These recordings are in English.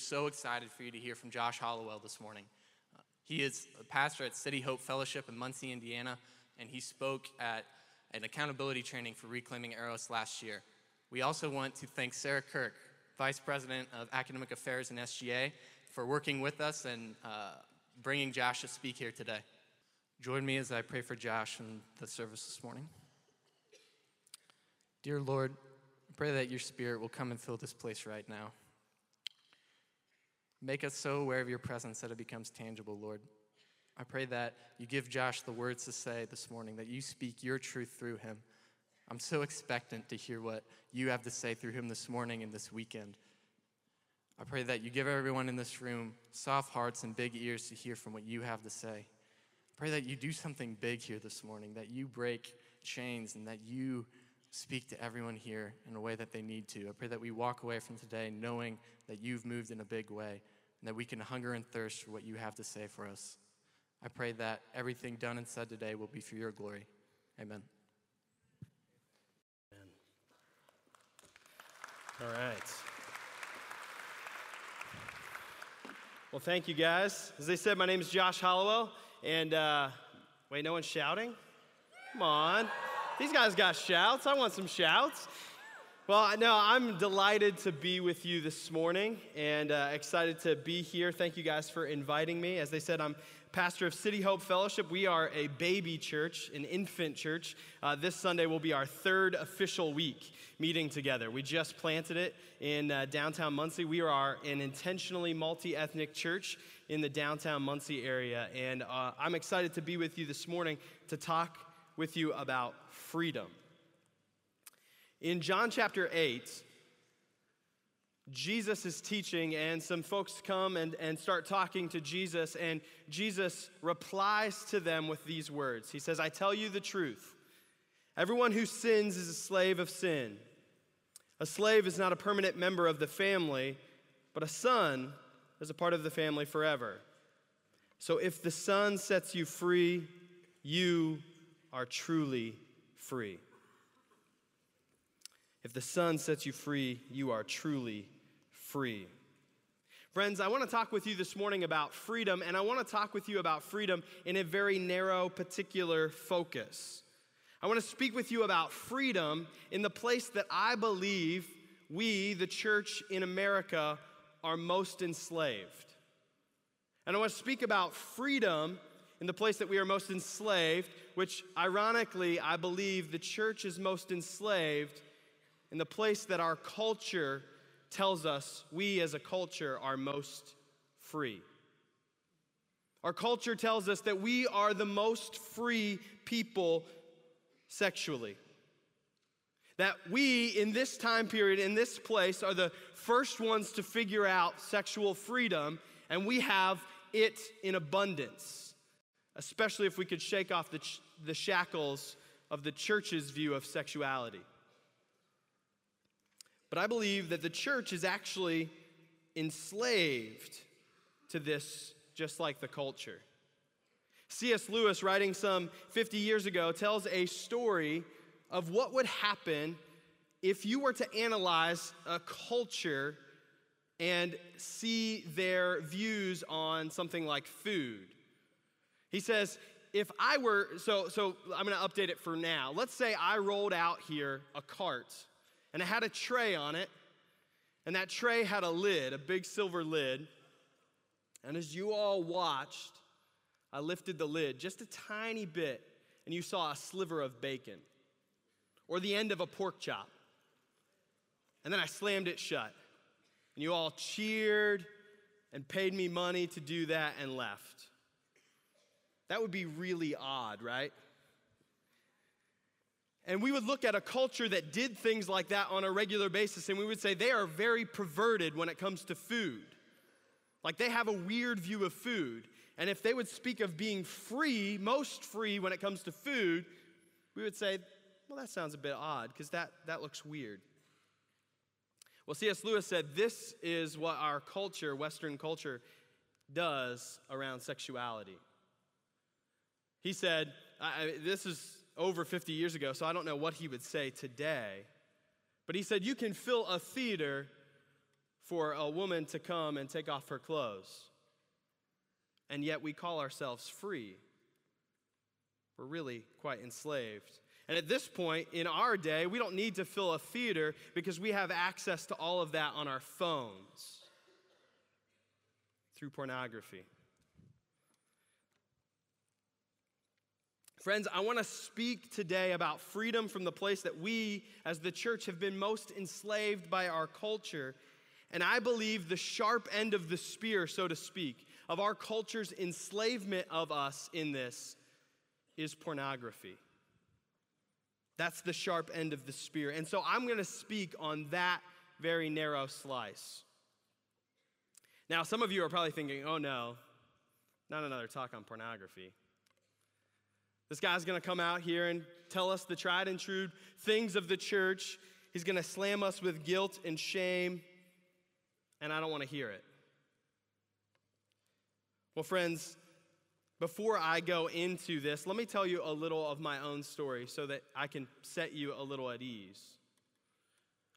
so excited for you to hear from Josh Hollowell this morning. He is a pastor at City Hope Fellowship in Muncie, Indiana, and he spoke at an accountability training for Reclaiming Eros last year. We also want to thank Sarah Kirk, Vice President of Academic Affairs in SGA, for working with us and uh, bringing Josh to speak here today. Join me as I pray for Josh in the service this morning. Dear Lord, I pray that your spirit will come and fill this place right now. Make us so aware of your presence that it becomes tangible, Lord. I pray that you give Josh the words to say this morning, that you speak your truth through him. I'm so expectant to hear what you have to say through him this morning and this weekend. I pray that you give everyone in this room soft hearts and big ears to hear from what you have to say. I pray that you do something big here this morning, that you break chains and that you speak to everyone here in a way that they need to. I pray that we walk away from today knowing that you've moved in a big way and that we can hunger and thirst for what you have to say for us. I pray that everything done and said today will be for your glory. Amen. Amen. All right. Well, thank you guys. As they said, my name is Josh Hollowell. And uh, wait, no one's shouting? Come on. These guys got shouts. I want some shouts. Well, no, I'm delighted to be with you this morning and uh, excited to be here. Thank you guys for inviting me. As they said, I'm pastor of City Hope Fellowship. We are a baby church, an infant church. Uh, this Sunday will be our third official week meeting together. We just planted it in uh, downtown Muncie. We are an intentionally multi ethnic church in the downtown Muncie area. And uh, I'm excited to be with you this morning to talk with you about freedom. In John chapter 8, Jesus is teaching, and some folks come and, and start talking to Jesus, and Jesus replies to them with these words He says, I tell you the truth. Everyone who sins is a slave of sin. A slave is not a permanent member of the family, but a son is a part of the family forever. So if the son sets you free, you are truly free. If the Son sets you free, you are truly free. Friends, I want to talk with you this morning about freedom, and I want to talk with you about freedom in a very narrow, particular focus. I want to speak with you about freedom in the place that I believe we, the church in America, are most enslaved. And I want to speak about freedom in the place that we are most enslaved, which ironically, I believe the church is most enslaved in the place that our culture tells us we as a culture are most free. Our culture tells us that we are the most free people sexually. That we, in this time period, in this place, are the first ones to figure out sexual freedom, and we have it in abundance especially if we could shake off the, ch- the shackles of the church's view of sexuality. But I believe that the church is actually enslaved to this, just like the culture. C.S. Lewis, writing some 50 years ago, tells a story of what would happen if you were to analyze a culture and see their views on something like food he says, if I were, so, so I'm gonna update it for now. Let's say I rolled out here a cart and it had a tray on it, and that tray had a lid, a big silver lid. And as you all watched, I lifted the lid just a tiny bit, and you saw a sliver of bacon or the end of a pork chop. And then I slammed it shut. And you all cheered and paid me money to do that and left. That would be really odd, right? And we would look at a culture that did things like that on a regular basis, and we would say they are very perverted when it comes to food. Like they have a weird view of food. And if they would speak of being free, most free when it comes to food, we would say, well, that sounds a bit odd because that, that looks weird. Well, C.S. Lewis said this is what our culture, Western culture, does around sexuality. He said, I, this is over 50 years ago, so I don't know what he would say today. But he said, You can fill a theater for a woman to come and take off her clothes. And yet we call ourselves free. We're really quite enslaved. And at this point in our day, we don't need to fill a theater because we have access to all of that on our phones through pornography. Friends, I want to speak today about freedom from the place that we, as the church, have been most enslaved by our culture. And I believe the sharp end of the spear, so to speak, of our culture's enslavement of us in this is pornography. That's the sharp end of the spear. And so I'm going to speak on that very narrow slice. Now, some of you are probably thinking, oh no, not another talk on pornography. This guy's to come out here and tell us the tried and true things of the church. He's to slam us with guilt and shame, and I don't want to hear it. Well, friends, before I go into this, let me tell you a little of my own story so that I can set you a little at ease.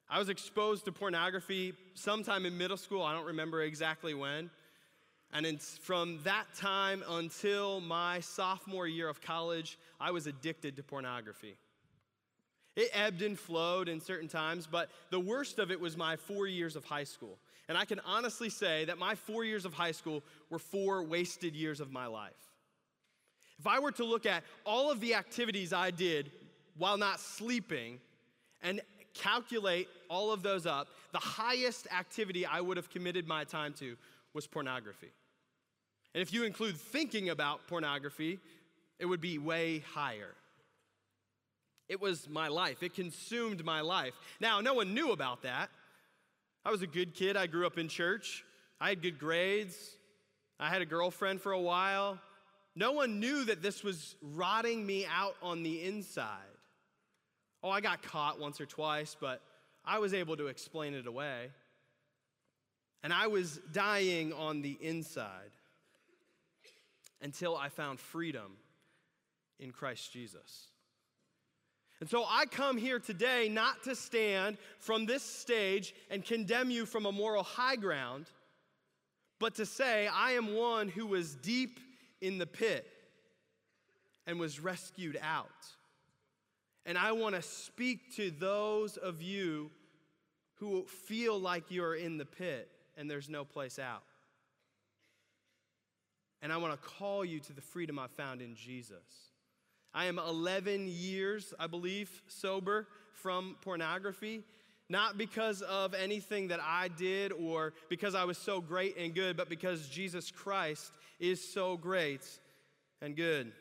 I was exposed to pornography sometime in middle school. I don't remember exactly when. And from that time until my sophomore year of college, I was addicted to pornography. It ebbed and flowed in certain times, but the worst of it was my four years of high school. And I can honestly say that my four years of high school were four wasted years of my life. If I were to look at all of the activities I did while not sleeping and calculate all of those up, the highest activity I would have committed my time to was pornography. And if you include thinking about pornography, it would be way higher. It was my life, it consumed my life. Now, no one knew about that. I was a good kid. I grew up in church, I had good grades, I had a girlfriend for a while. No one knew that this was rotting me out on the inside. Oh, I got caught once or twice, but I was able to explain it away. And I was dying on the inside until I found freedom in Christ Jesus. And so I come here today not to stand from this stage and condemn you from a moral high ground, but to say, I am one who was deep in the pit and was rescued out. And I want to speak to those of you who feel like you're in the pit and there's no place out. And I want to call you to the freedom I found in Jesus. I am 11 years, I believe, sober from pornography, not because of anything that I did or because I was so great and good, but because Jesus Christ is so great and good.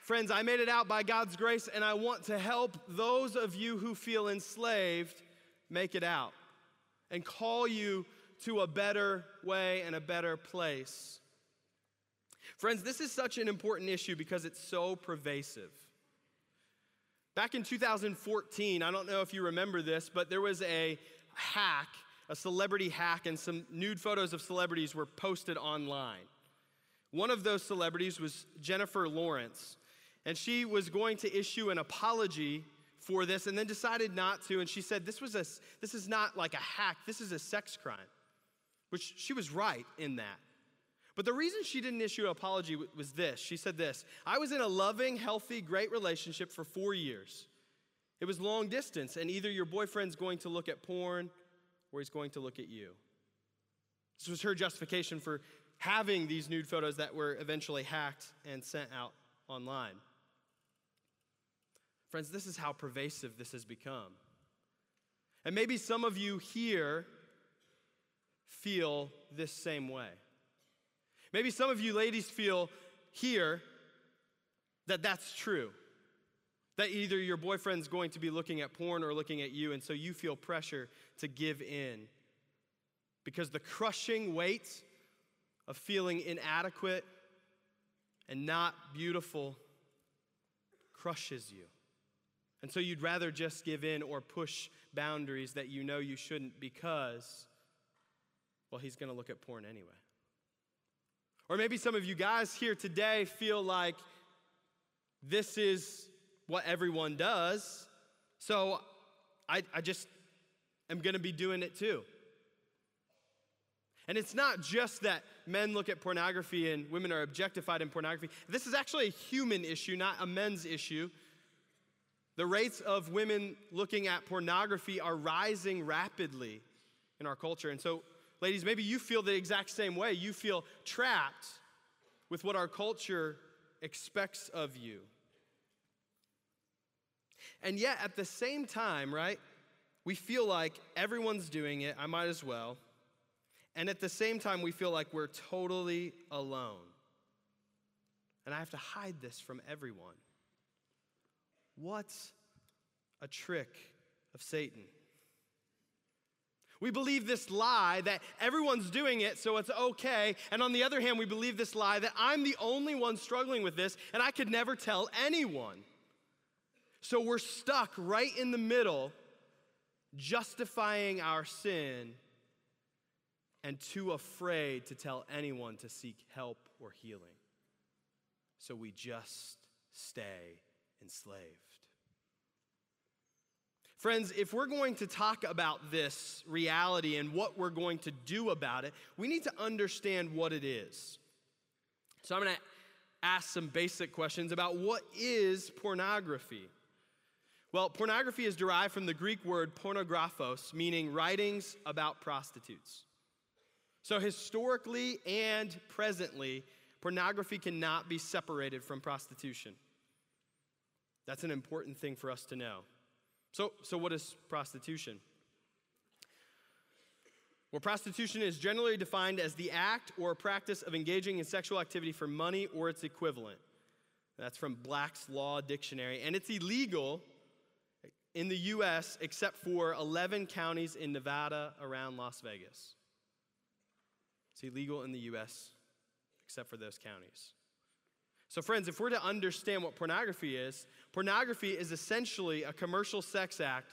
Friends, I made it out by God's grace, and I want to help those of you who feel enslaved make it out and call you to a better way and a better place. Friends, this is such an important issue because it's so pervasive. Back in 2014, I don't know if you remember this, but there was a hack, a celebrity hack, and some nude photos of celebrities were posted online. One of those celebrities was Jennifer Lawrence, and she was going to issue an apology for this and then decided not to. And she said, This, was a, this is not like a hack, this is a sex crime, which she was right in that. But the reason she didn't issue an apology was this She said this I was in a loving, healthy, great relationship for four years. It was long distance, and either your boyfriend's going to look at porn or he's going to look at you. This was her justification for having these nude photos that were eventually hacked and sent out online. Friends, this is how pervasive this has become. And maybe some of you here feel this same way. Maybe some of you ladies feel here that that's true. That either your boyfriend's going to be looking at porn or looking at you, and so you feel pressure to give in. Because the crushing weight of feeling inadequate and not beautiful crushes you. And so you'd rather just give in or push boundaries that you know you shouldn't because, well, he's going to look at porn anyway. Or maybe some of you guys here today feel like this is what everyone does, so I, I just am going to be doing it too. And it's not just that men look at pornography and women are objectified in pornography. This is actually a human issue, not a men's issue. The rates of women looking at pornography are rising rapidly in our culture. And so, ladies, maybe you feel the exact same way. You feel trapped with what our culture expects of you. And yet, at the same time, right, we feel like everyone's doing it, I might as well. And at the same time, we feel like we're totally alone. And I have to hide this from everyone. What's a trick of Satan? We believe this lie that everyone's doing it, so it's okay. And on the other hand, we believe this lie that I'm the only one struggling with this and I could never tell anyone. So we're stuck right in the middle, justifying our sin and too afraid to tell anyone to seek help or healing. So we just stay enslaved. Friends, if we're going to talk about this reality and what we're going to do about it, we need to understand what it is. So I'm going to ask some basic questions about what is pornography. Well, pornography is derived from the Greek word pornographos, meaning writings about prostitutes. So, historically and presently, pornography cannot be separated from prostitution. That's an important thing for us to know. So, so what is prostitution? Well, prostitution is generally defined as the act or practice of engaging in sexual activity for money or its equivalent. That's from Black's Law Dictionary. And it's illegal in the US except for 11 counties in Nevada around Las Vegas. It's illegal in the US, except for those counties. So, friends, if we're to understand what pornography is, pornography is essentially a commercial sex act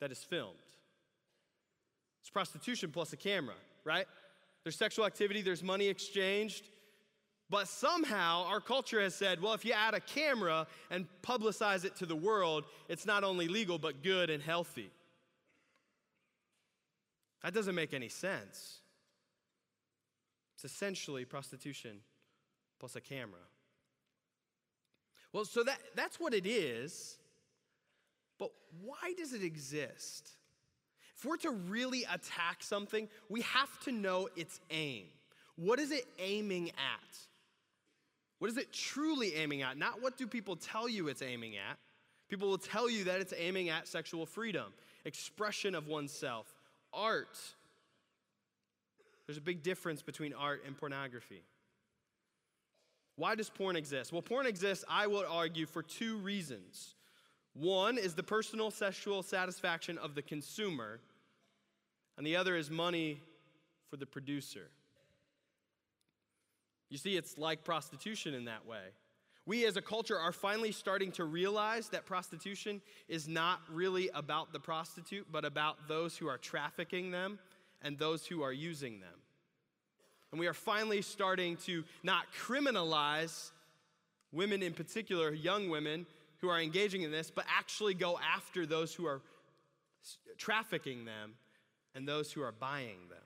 that is filmed. It's prostitution plus a camera, right? There's sexual activity, there's money exchanged. But somehow our culture has said, well, if you add a camera and publicize it to the world, it's not only legal, but good and healthy. That doesn't make any sense. It's essentially prostitution plus a camera. Well, so that, that's what it is, but why does it exist? If we're to really attack something, we have to know its aim. What is it aiming at? What is it truly aiming at? Not what do people tell you it's aiming at. People will tell you that it's aiming at sexual freedom, expression of oneself, art, there's a big difference between art and pornography. Why does porn exist? Well, porn exists, I will argue, for two reasons. One is the personal sexual satisfaction of the consumer, and the other is money for the producer. You see, it's like prostitution in that way. We as a culture are finally starting to realize that prostitution is not really about the prostitute, but about those who are trafficking them and those who are using them. And we are finally starting to not criminalize women in particular, young women who are engaging in this, but actually go after those who are trafficking them and those who are buying them.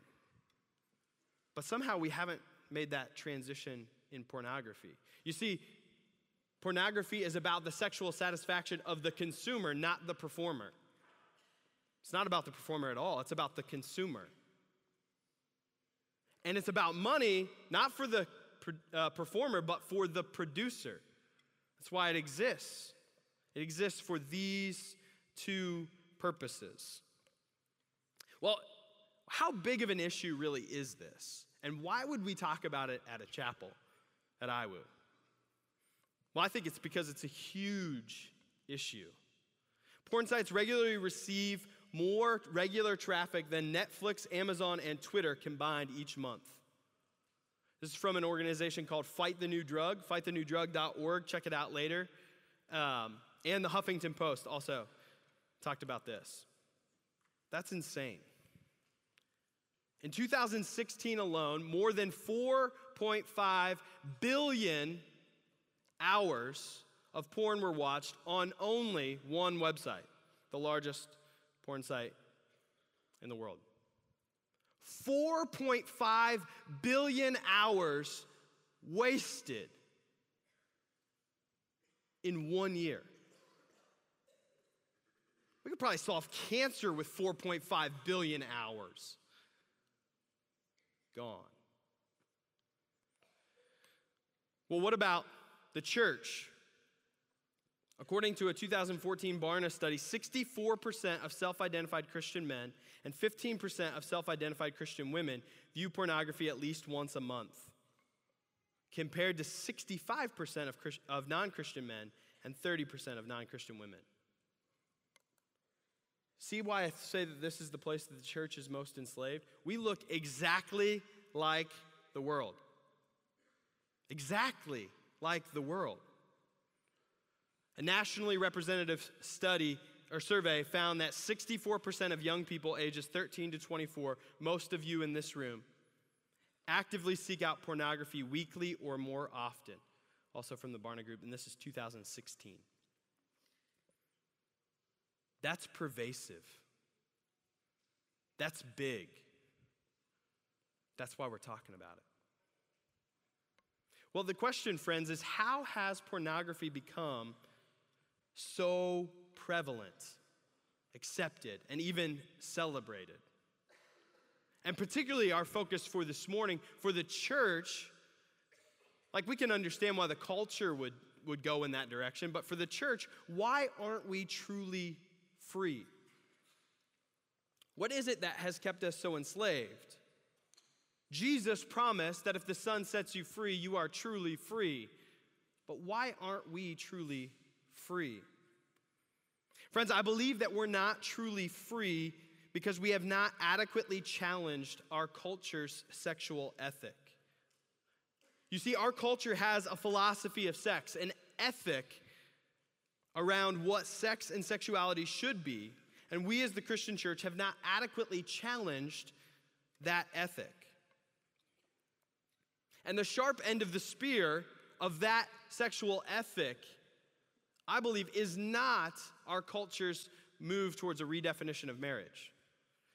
But somehow we haven't made that transition in pornography. You see, pornography is about the sexual satisfaction of the consumer, not the performer. It's not about the performer at all, it's about the consumer. And it's about money, not for the uh, performer, but for the producer. That's why it exists. It exists for these two purposes. Well, how big of an issue really is this? And why would we talk about it at a chapel at IWU? Well, I think it's because it's a huge issue. Porn sites regularly receive more regular traffic than Netflix, Amazon, and Twitter combined each month. This is from an organization called Fight the New Drug, fightthenewdrug.org. Check it out later. Um, and the Huffington Post also talked about this. That's insane. In 2016 alone, more than 4.5 billion hours of porn were watched on only one website, the largest porn site in the world. 4.5 billion hours wasted in one year. We could probably solve cancer with 4.5 billion hours. Gone. Well, what about the church? According to a 2014 Barna study, 64% of self identified Christian men and 15% of self identified Christian women view pornography at least once a month, compared to 65% of, non Christian men and 30% of non Christian women. See why I say that this is the place that the church is most enslaved? We look exactly like the world. Exactly like the world. A nationally representative study or survey found that 64% of young people ages 13 to 24, most of you in this room, actively seek out pornography weekly or more often. Also from the Barna Group, and this is 2016. That's pervasive. That's big. That's why we're talking about it. Well, the question, friends, is how has pornography become so prevalent, accepted, and even celebrated? And particularly our focus for this morning, for the church, like we can understand why the culture would, would go in that direction, but for the church, why aren't we truly free? What is it that has kept us so enslaved? Jesus promised that if the Son sets you free, you are truly free. But why aren't we truly free? Friends, I believe that we're not truly free because we have not adequately challenged our culture's sexual ethic. You see, our culture has a philosophy of sex, an ethic around what sex and sexuality should be, and we as the Christian church have not adequately challenged that ethic. And the sharp end of the spear of that sexual ethic, I believe, is not our culture's move towards a redefinition of marriage.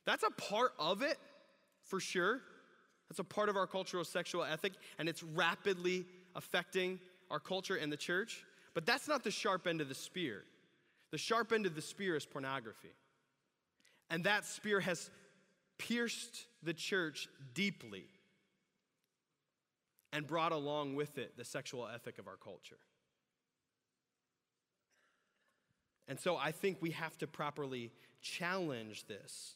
That's a part of it, for sure. That's a part of our cultural sexual ethic, and it's rapidly affecting our culture and the church. But that's not the sharp end of the spear. The sharp end of the spear is pornography. And that spear has pierced the church deeply and brought along with it the sexual ethic of our culture. And so I think we have to properly challenge this.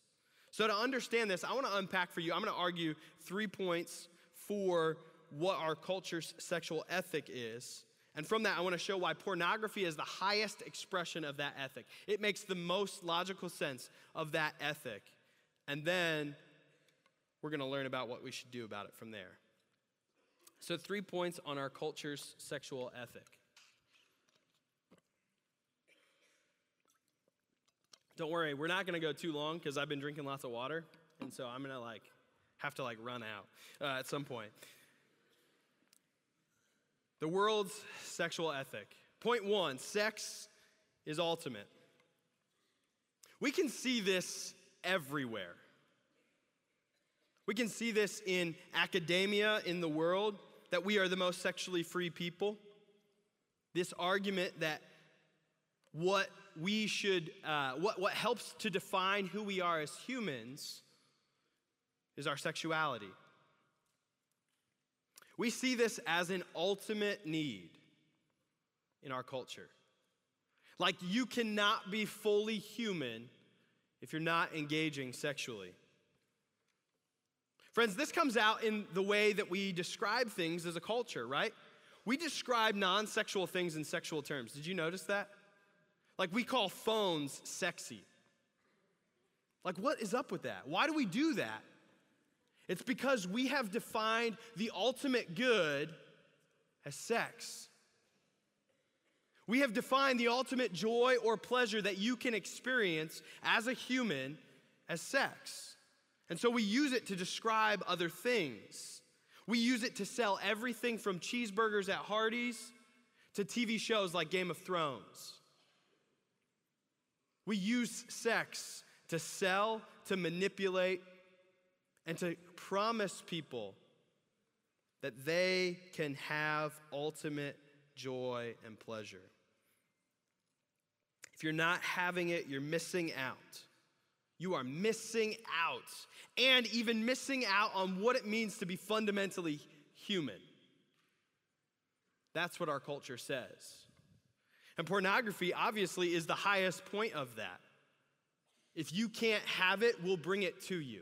So, to understand this, I want to unpack for you, I'm going to argue three points for what our culture's sexual ethic is. And from that, I want to show why pornography is the highest expression of that ethic. It makes the most logical sense of that ethic. And then we're going to learn about what we should do about it from there. So, three points on our culture's sexual ethic. Don't worry, we're not going to go too long because I've been drinking lots of water, and so I'm going to like have to like run out uh, at some point. The world's sexual ethic. Point one: sex is ultimate. We can see this everywhere. We can see this in academia in the world that we are the most sexually free people. This argument that what we should, uh, what, what helps to define who we are as humans is our sexuality. We see this as an ultimate need in our culture. Like, you cannot be fully human if you're not engaging sexually. Friends, this comes out in the way that we describe things as a culture, right? We describe non sexual things in sexual terms. Did you notice that? Like we call phones sexy. Like, what is up with that? Why do we do that? It's because we have defined the ultimate good as sex. We have defined the ultimate joy or pleasure that you can experience as a human as sex. And so we use it to describe other things. We use it to sell everything from cheeseburgers at Hardee's to TV shows like Game of Thrones. We use sex to sell, to manipulate, and to promise people that they can have ultimate joy and pleasure. If you're not having it, you're missing out. You are missing out, and even missing out on what it means to be fundamentally human. That's what our culture says. And pornography, obviously, is the highest point of that. If you can't have it, we'll bring it to you.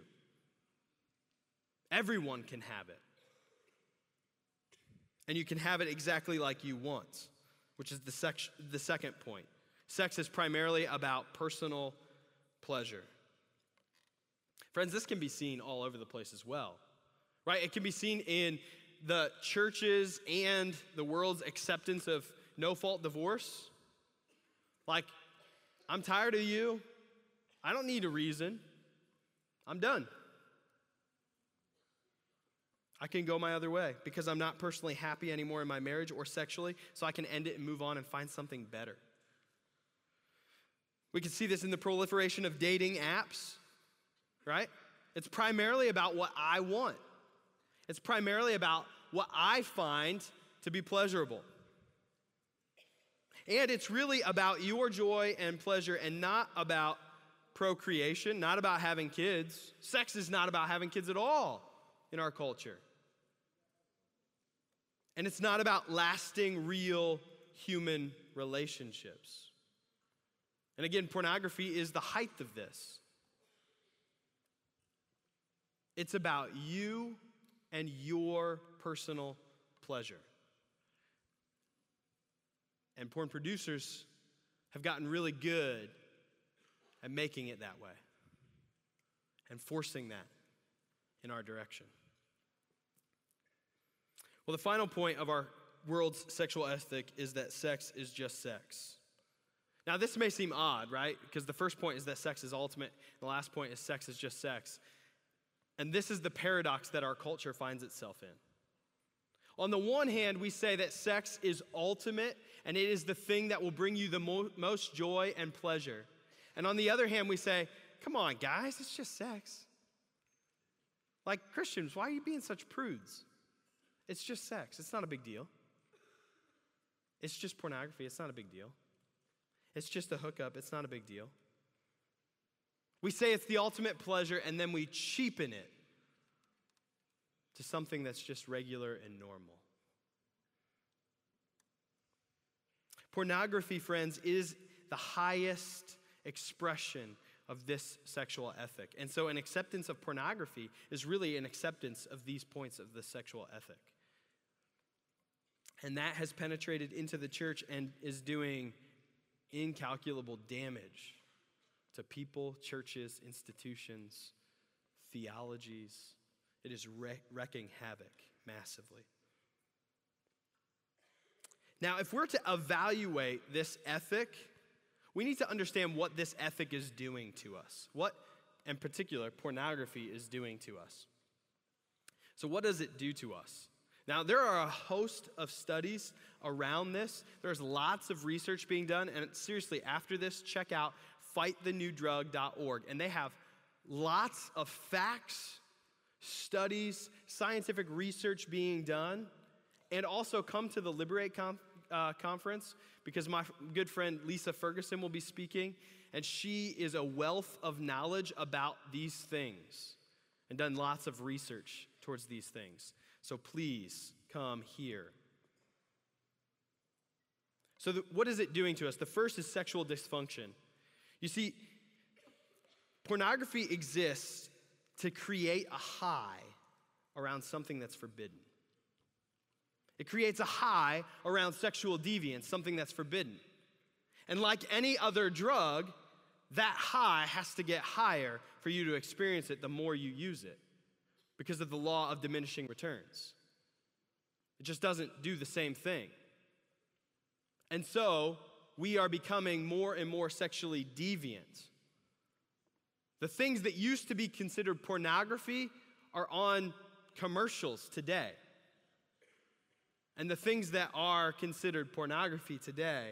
Everyone can have it. And you can have it exactly like you want, which is the, the second point. Sex is primarily about personal pleasure. Friends, this can be seen all over the place as well, right? It can be seen in the churches and the world's acceptance of no fault divorce. Like, I'm tired of you. I don't need a reason. I'm done. I can go my other way because I'm not personally happy anymore in my marriage or sexually, so I can end it and move on and find something better. We can see this in the proliferation of dating apps, right? It's primarily about what I want. It's primarily about what I find to be pleasurable. And it's really about your joy and pleasure and not about procreation, not about having kids. Sex is not about having kids at all in our culture. And it's not about lasting, real human relationships. And again, pornography is the height of this. It's about you and your personal pleasure. And porn producers have gotten really good at making it that way and forcing that in our direction. Well, the final point of our world's sexual ethic is that sex is just sex. Now, this may seem odd, right? Because the first point is that sex is ultimate, the last point is sex is just sex. And this is the paradox that our culture finds itself in. On the one hand, we say that sex is ultimate and it is the thing that will bring you the mo- most joy and pleasure. And on the other hand, we say, come on, guys, it's just sex. Like Christians, why are you being such prudes? It's just sex, it's not a big deal. It's just pornography, it's not a big deal. It's just a hookup, it's not a big deal. We say it's the ultimate pleasure and then we cheapen it to something that's just regular and normal. Pornography, friends, is the highest expression of this sexual ethic. And so, an acceptance of pornography is really an acceptance of these points of the sexual ethic. And that has penetrated into the church and is doing incalculable damage to people, churches, institutions, theologies. It is wreaking havoc massively. Now, if we're to evaluate this ethic, we need to understand what this ethic is doing to us. What, in particular, pornography is doing to us. So, what does it do to us? Now, there are a host of studies around this. There's lots of research being done. And seriously, after this, check out fightthenewdrug.org. And they have lots of facts, studies, scientific research being done. And also come to the Liberate Conf- uh, conference because my good friend Lisa Ferguson will be speaking, and she is a wealth of knowledge about these things and done lots of research towards these things. So please come here. So, the, what is it doing to us? The first is sexual dysfunction. You see, pornography exists to create a high around something that's forbidden. It creates a high around sexual deviance, something that's forbidden. And like any other drug, that high has to get higher for you to experience it the more you use it because of the law of diminishing returns. It just doesn't do the same thing. And so we are becoming more and more sexually deviant. The things that used to be considered pornography are on commercials today. And the things that are considered pornography today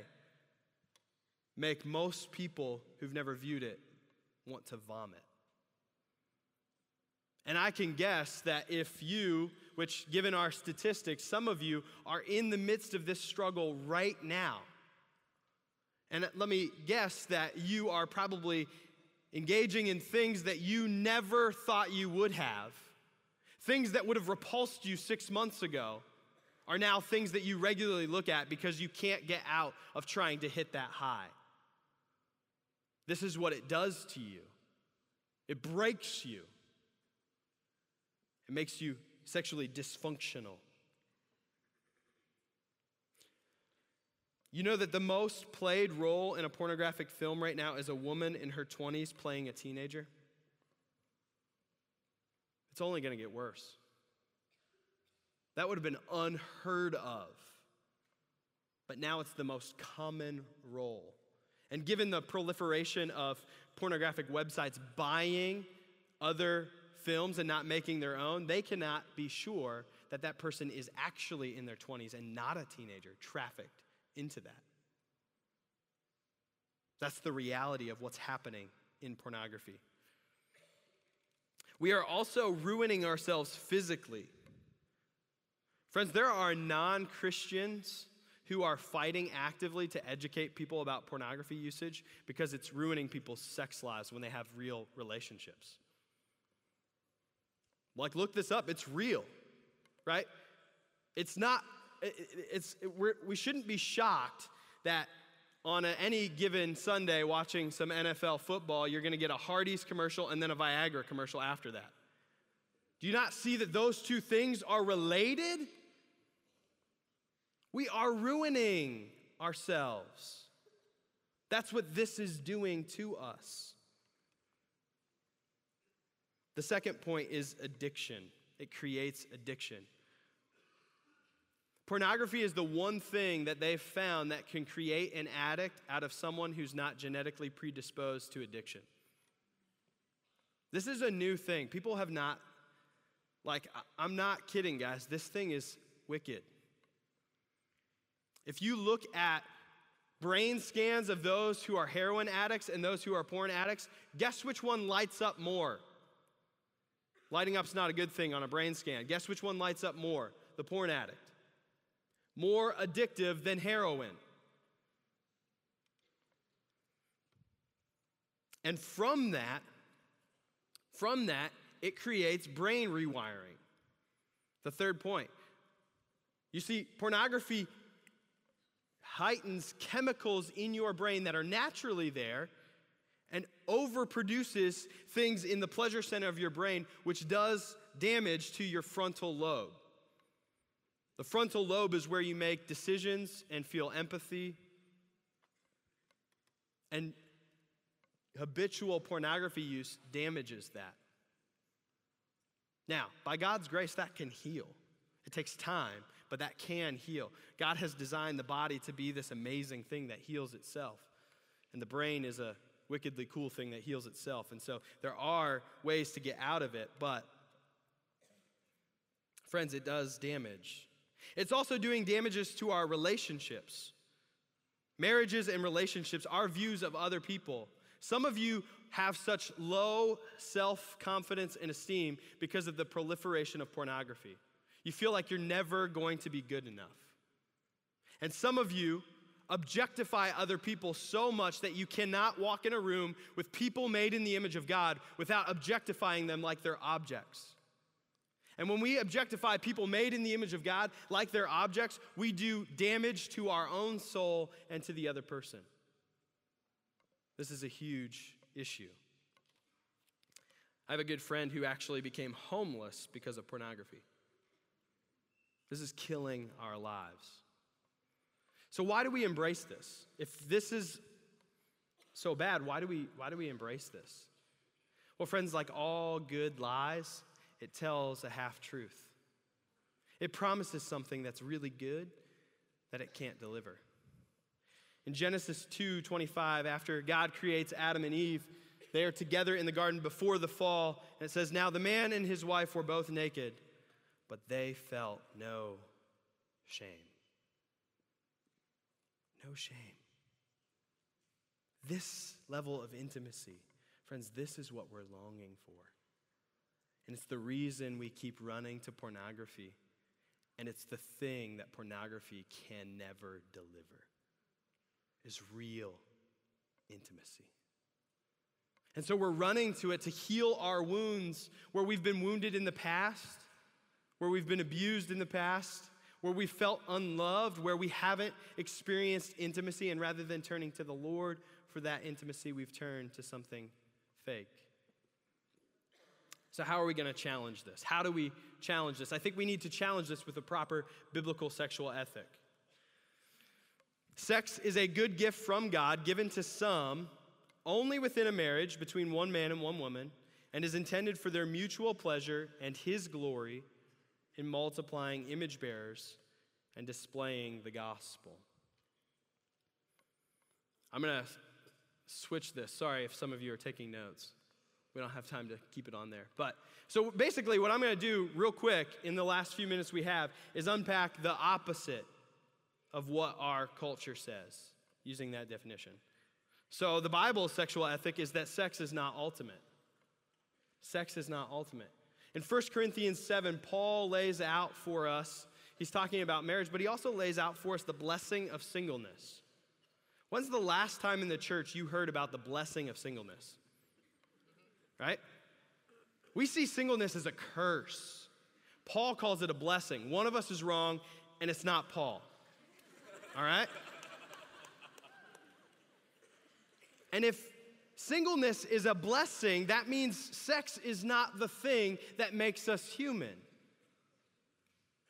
make most people who've never viewed it want to vomit. And I can guess that if you, which given our statistics, some of you are in the midst of this struggle right now. And let me guess that you are probably engaging in things that you never thought you would have. Things that would have repulsed you six months ago are now things that you regularly look at because you can't get out of trying to hit that high. This is what it does to you it breaks you, it makes you sexually dysfunctional. You know that the most played role in a pornographic film right now is a woman in her 20s playing a teenager? It's only going to get worse. That would have been unheard of. But now it's the most common role. And given the proliferation of pornographic websites buying other films and not making their own, they cannot be sure that that person is actually in their 20s and not a teenager trafficked into that. That's the reality of what's happening in pornography. We are also ruining ourselves physically. Friends, there are non Christians who are fighting actively to educate people about pornography usage because it's ruining people's sex lives when they have real relationships. Like, look this up, it's real, right? It's not it's, it, we shouldn't be shocked that on a, any given Sunday watching some NFL football, you're going to get a Hardee's commercial and then a Viagra commercial after that. Do you not see that those two things are related? We are ruining ourselves. That's what this is doing to us. The second point is addiction. It creates addiction. Pornography is the one thing that they've found that can create an addict out of someone who's not genetically predisposed to addiction. This is a new thing. People have not, like, I'm not kidding, guys. This thing is wicked. If you look at brain scans of those who are heroin addicts and those who are porn addicts, guess which one lights up more? Lighting up's not a good thing on a brain scan. Guess which one lights up more? The porn addict more addictive than heroin. And from that, from that, it creates brain rewiring. The third point. You see, pornography heightens chemicals in your brain that are naturally there and overproduces things in the pleasure center of your brain, which does damage to your frontal lobe. The frontal lobe is where you make decisions and feel empathy. And habitual pornography use damages that. Now, by God's grace, that can heal. It takes time, but that can heal. God has designed the body to be this amazing thing that heals itself. And the brain is a wickedly cool thing that heals itself. And so there are ways to get out of it, but friends, it does damage. It's also doing damages to our relationships. Marriages and relationships, our views of other people. Some of you have such low self confidence and esteem because of the proliferation of pornography. You feel like you're never going to be good enough. And some of you objectify other people so much that you cannot walk in a room with people made in the image of God without objectifying them like they're objects. And when we objectify people made in the image of God like they're objects, we do damage to our own soul and to the other person. This is a huge issue. I have a good friend who actually became homeless because of pornography. This is killing our lives. So why do we embrace this? If this is so bad, why do we why do we embrace this? Well, friends, like all good lies, it tells a half truth. It promises something that's really good that it can't deliver. In Genesis 2:25, after God creates Adam and Eve, they are together in the garden before the fall, and it says, "Now the man and his wife were both naked, but they felt no shame. No shame. This level of intimacy, friends, this is what we're longing for. And it's the reason we keep running to pornography. And it's the thing that pornography can never deliver is real intimacy. And so we're running to it to heal our wounds where we've been wounded in the past, where we've been abused in the past, where we felt unloved, where we haven't experienced intimacy, and rather than turning to the Lord for that intimacy, we've turned to something fake. So, how are we going to challenge this? How do we challenge this? I think we need to challenge this with a proper biblical sexual ethic. Sex is a good gift from God given to some only within a marriage between one man and one woman and is intended for their mutual pleasure and His glory in multiplying image bearers and displaying the gospel. I'm going to switch this. Sorry if some of you are taking notes. We don't have time to keep it on there. But so basically, what I'm going to do real quick in the last few minutes we have is unpack the opposite of what our culture says using that definition. So, the Bible's sexual ethic is that sex is not ultimate. Sex is not ultimate. In 1 Corinthians 7, Paul lays out for us, he's talking about marriage, but he also lays out for us the blessing of singleness. When's the last time in the church you heard about the blessing of singleness? Right? We see singleness as a curse. Paul calls it a blessing. One of us is wrong, and it's not Paul. All right? And if singleness is a blessing, that means sex is not the thing that makes us human.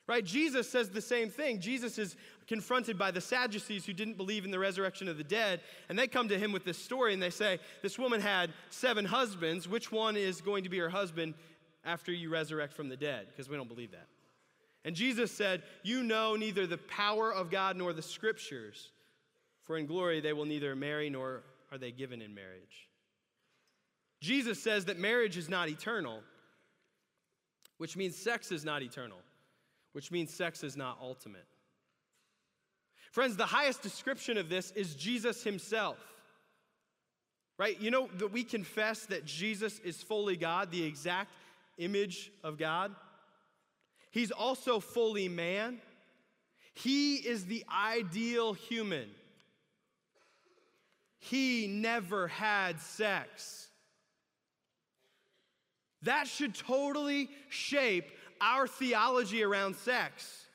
Right? Jesus says the same thing. Jesus is confronted by the Sadducees who didn't believe in the resurrection of the dead, and they come to him with this story and they say, This woman had seven husbands. Which one is going to be her husband after you resurrect from the dead? Because we don't believe that. And Jesus said, You know neither the power of God nor the scriptures, for in glory they will neither marry nor are they given in marriage? Jesus says that marriage is not eternal, which means sex is not eternal, which means sex is not ultimate. Friends, the highest description of this is Jesus himself. Right? You know that we confess that Jesus is fully God, the exact image of God. He's also fully man. He is the ideal human he never had sex. That should totally shape our theology around sex.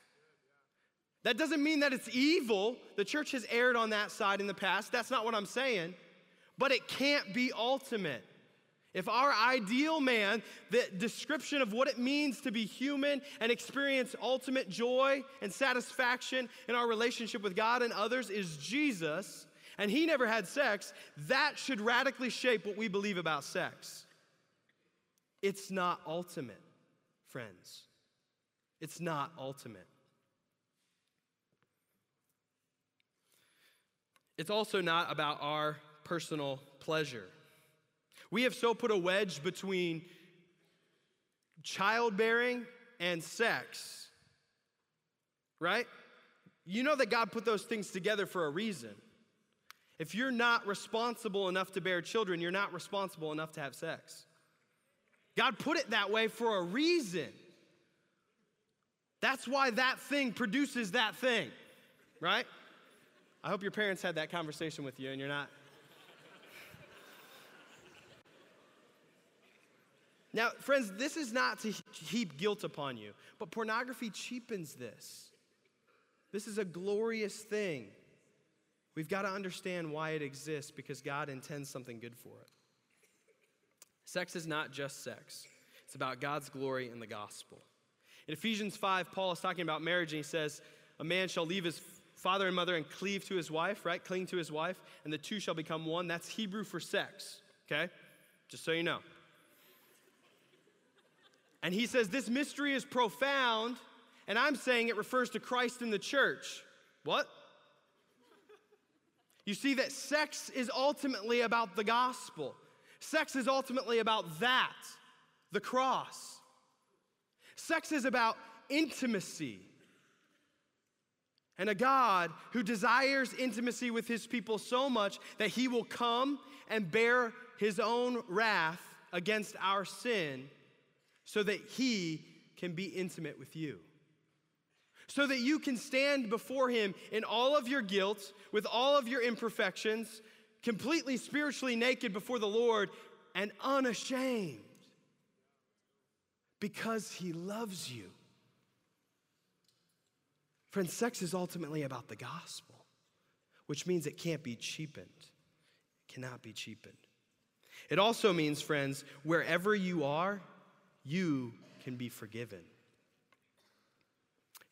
That doesn't mean that it's evil. The church has erred on that side in the past. That's not what I'm saying. But it can't be ultimate. If our ideal man, the description of what it means to be human and experience ultimate joy and satisfaction in our relationship with God and others is Jesus, and he never had sex, that should radically shape what we believe about sex. It's not ultimate, friends. It's not ultimate. It's also not about our personal pleasure. We have so put a wedge between childbearing and sex, right? You know that God put those things together for a reason. If you're not responsible enough to bear children, you're not responsible enough to have sex. God put it that way for a reason. That's why that thing produces that thing, right? I hope your parents had that conversation with you and you're not. now, friends, this is not to heap guilt upon you, but pornography cheapens this. This is a glorious thing. We've got to understand why it exists because God intends something good for it. Sex is not just sex, it's about God's glory and the gospel. In Ephesians 5, Paul is talking about marriage and he says, A man shall leave his father and mother and cleave to his wife, right? Cling to his wife, and the two shall become one. That's Hebrew for sex, okay? Just so you know. And he says, This mystery is profound, and I'm saying it refers to Christ in the church. What? You see that sex is ultimately about the gospel. Sex is ultimately about that, the cross. Sex is about intimacy. And a God who desires intimacy with his people so much that he will come and bear his own wrath against our sin so that he can be intimate with you. So that you can stand before him in all of your guilt, with all of your imperfections, completely spiritually naked before the Lord and unashamed because he loves you. Friends, sex is ultimately about the gospel, which means it can't be cheapened. It cannot be cheapened. It also means, friends, wherever you are, you can be forgiven.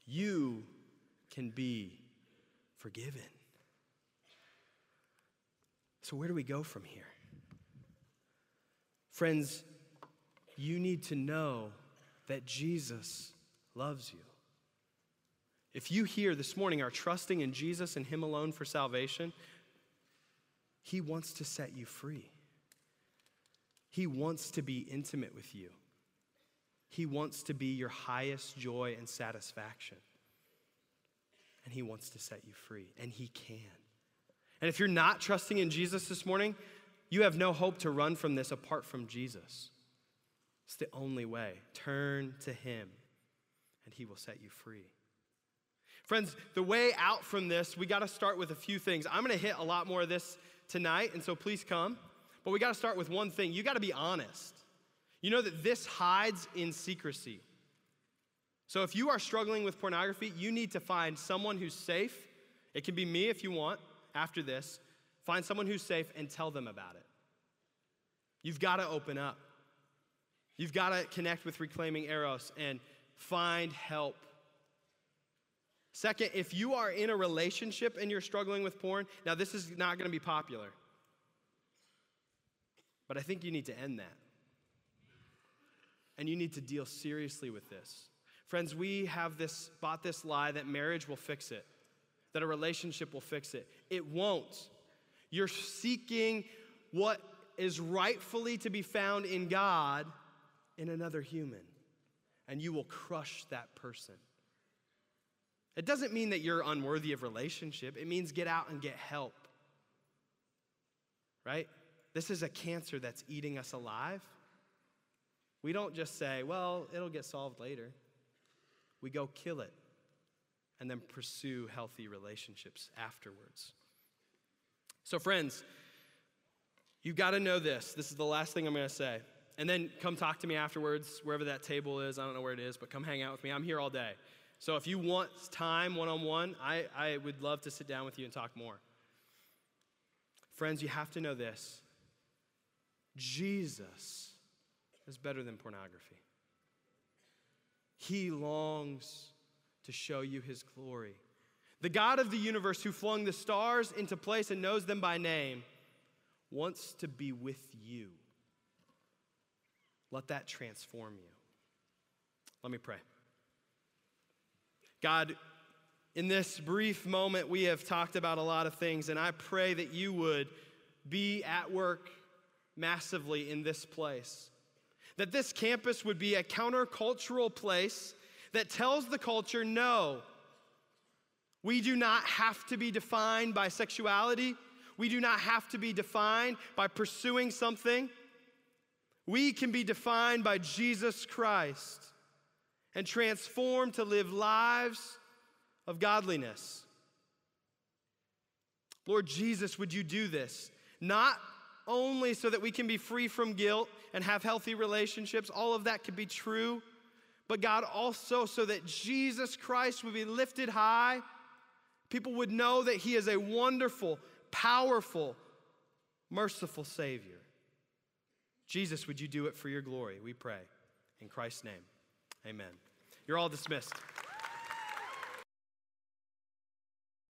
You can be forgiven. So, where do we go from here? Friends, you need to know that Jesus loves you. If you here this morning are trusting in Jesus and Him alone for salvation, He wants to set you free. He wants to be intimate with you. He wants to be your highest joy and satisfaction. And He wants to set you free, and He can. And if you're not trusting in Jesus this morning, you have no hope to run from this apart from Jesus. It's the only way. Turn to Him, and He will set you free. Friends, the way out from this, we got to start with a few things. I'm going to hit a lot more of this tonight, and so please come. But we got to start with one thing. You got to be honest. You know that this hides in secrecy. So if you are struggling with pornography, you need to find someone who's safe. It can be me if you want after this. Find someone who's safe and tell them about it. You've got to open up. You've got to connect with Reclaiming Eros and find help. Second, if you are in a relationship and you're struggling with porn, now this is not going to be popular. But I think you need to end that. And you need to deal seriously with this. Friends, we have this bought this lie that marriage will fix it, that a relationship will fix it. It won't. You're seeking what is rightfully to be found in God in another human, and you will crush that person. It doesn't mean that you're unworthy of relationship. It means get out and get help. Right? This is a cancer that's eating us alive. We don't just say, well, it'll get solved later. We go kill it and then pursue healthy relationships afterwards. So, friends, you've got to know this. This is the last thing I'm going to say. And then come talk to me afterwards, wherever that table is. I don't know where it is, but come hang out with me. I'm here all day. So if you want time one on one, I I would love to sit down with you and talk more. Friends, you have to know this Jesus is better than pornography. He longs to show you his glory. The God of the universe who flung the stars into place and knows them by name wants to be with you. Let that transform you. Let me pray. God, in this brief moment, we have talked about a lot of things, and I pray that you would be at work massively in this place. That this campus would be a countercultural place that tells the culture no, we do not have to be defined by sexuality. We do not have to be defined by pursuing something. We can be defined by Jesus Christ and transformed to live lives of godliness. Lord Jesus, would you do this? Not only so that we can be free from guilt and have healthy relationships, all of that could be true, but God, also so that Jesus Christ would be lifted high. People would know that He is a wonderful, powerful, merciful Savior. Jesus, would you do it for your glory? We pray. In Christ's name, amen. You're all dismissed.